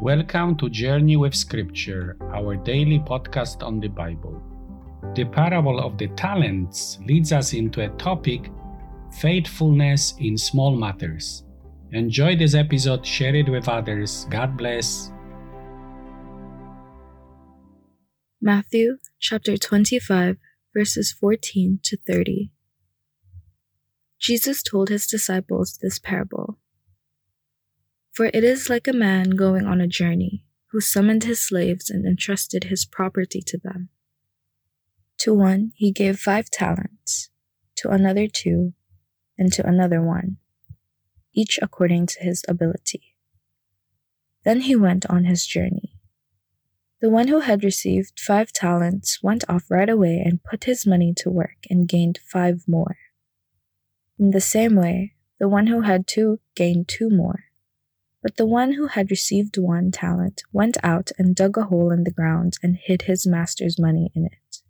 Welcome to Journey with Scripture, our daily podcast on the Bible. The parable of the talents leads us into a topic faithfulness in small matters. Enjoy this episode, share it with others. God bless. Matthew chapter 25, verses 14 to 30. Jesus told his disciples this parable. For it is like a man going on a journey, who summoned his slaves and entrusted his property to them. To one he gave five talents, to another two, and to another one, each according to his ability. Then he went on his journey. The one who had received five talents went off right away and put his money to work and gained five more. In the same way, the one who had two gained two more. But the one who had received one talent went out and dug a hole in the ground and hid his master's money in it.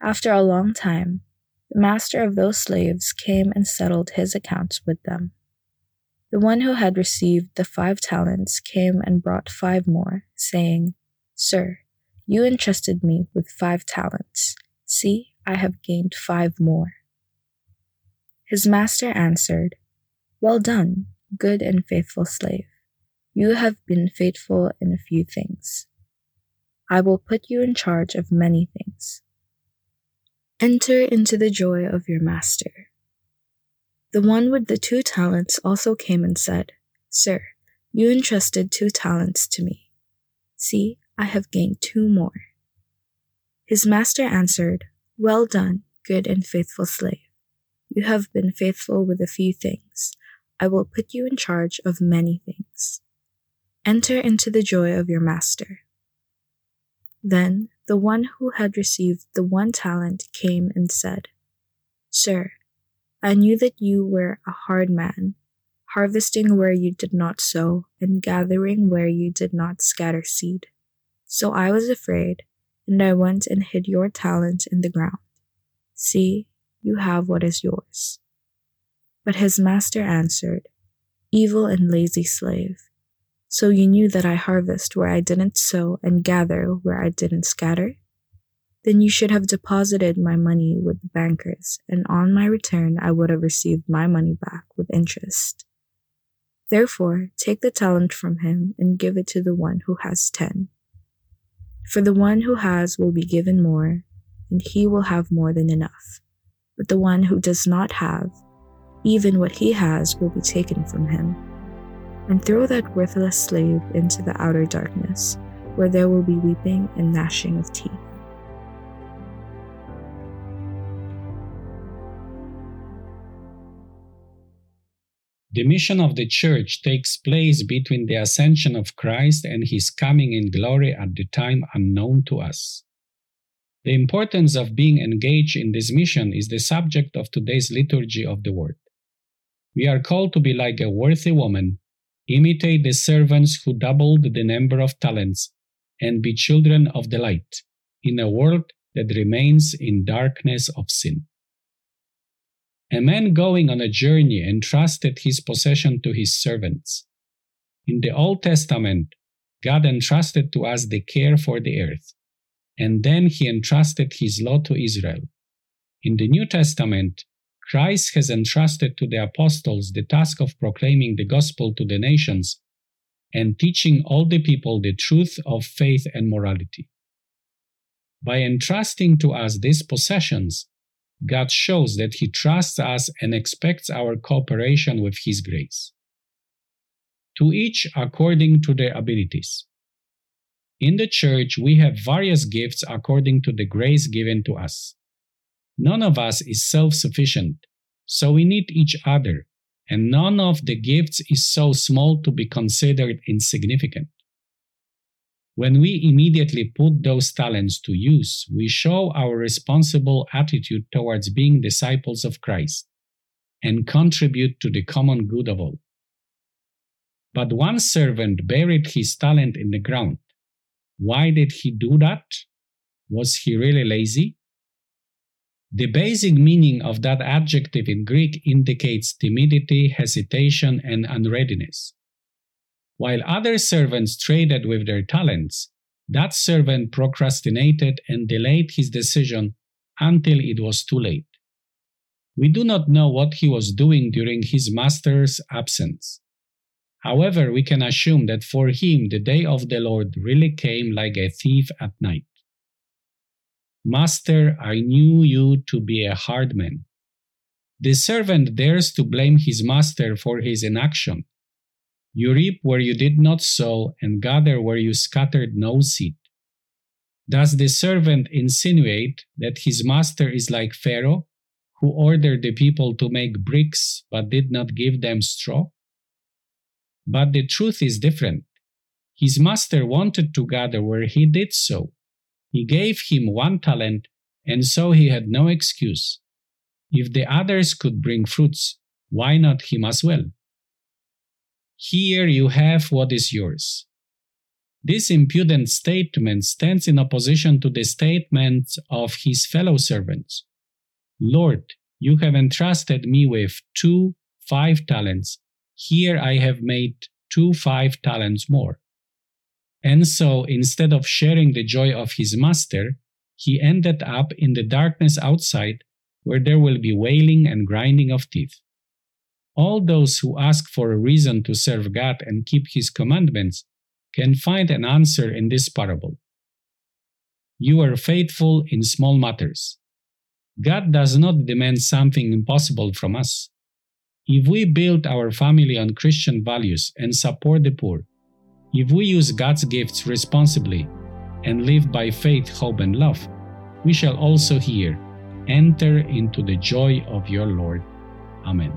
After a long time, the master of those slaves came and settled his accounts with them. The one who had received the five talents came and brought five more, saying, Sir, you entrusted me with five talents. See, I have gained five more. His master answered, Well done, good and faithful slave. You have been faithful in a few things. I will put you in charge of many things. Enter into the joy of your master. The one with the two talents also came and said, Sir, you entrusted two talents to me. See, I have gained two more. His master answered, Well done, good and faithful slave. You have been faithful with a few things. I will put you in charge of many things. Enter into the joy of your master. Then the one who had received the one talent came and said, Sir, I knew that you were a hard man, harvesting where you did not sow, and gathering where you did not scatter seed. So I was afraid, and I went and hid your talent in the ground. See, you have what is yours. But his master answered, Evil and lazy slave. So you knew that I harvest where I didn't sow and gather where I didn't scatter? Then you should have deposited my money with the bankers, and on my return I would have received my money back with interest. Therefore, take the talent from him and give it to the one who has ten. For the one who has will be given more, and he will have more than enough. But the one who does not have, even what he has will be taken from him. And throw that worthless slave into the outer darkness, where there will be weeping and gnashing of teeth. The mission of the church takes place between the ascension of Christ and his coming in glory at the time unknown to us. The importance of being engaged in this mission is the subject of today's liturgy of the word. We are called to be like a worthy woman, imitate the servants who doubled the number of talents, and be children of the light in a world that remains in darkness of sin. A man going on a journey entrusted his possession to his servants. In the Old Testament, God entrusted to us the care for the earth, and then he entrusted his law to Israel. In the New Testament, Christ has entrusted to the apostles the task of proclaiming the gospel to the nations and teaching all the people the truth of faith and morality. By entrusting to us these possessions, God shows that He trusts us and expects our cooperation with His grace. To each according to their abilities. In the church, we have various gifts according to the grace given to us. None of us is self sufficient, so we need each other, and none of the gifts is so small to be considered insignificant. When we immediately put those talents to use, we show our responsible attitude towards being disciples of Christ and contribute to the common good of all. But one servant buried his talent in the ground. Why did he do that? Was he really lazy? The basic meaning of that adjective in Greek indicates timidity, hesitation, and unreadiness. While other servants traded with their talents, that servant procrastinated and delayed his decision until it was too late. We do not know what he was doing during his master's absence. However, we can assume that for him the day of the Lord really came like a thief at night. Master, I knew you to be a hard man. The servant dares to blame his master for his inaction. You reap where you did not sow, and gather where you scattered no seed. Does the servant insinuate that his master is like Pharaoh, who ordered the people to make bricks but did not give them straw? But the truth is different. His master wanted to gather where he did so. He gave him one talent, and so he had no excuse. If the others could bring fruits, why not him as well? Here you have what is yours. This impudent statement stands in opposition to the statements of his fellow servants. Lord, you have entrusted me with two five talents. Here I have made two five talents more. And so, instead of sharing the joy of his master, he ended up in the darkness outside, where there will be wailing and grinding of teeth. All those who ask for a reason to serve God and keep his commandments can find an answer in this parable. You are faithful in small matters. God does not demand something impossible from us. If we build our family on Christian values and support the poor, if we use God's gifts responsibly and live by faith, hope, and love, we shall also hear, enter into the joy of your Lord. Amen.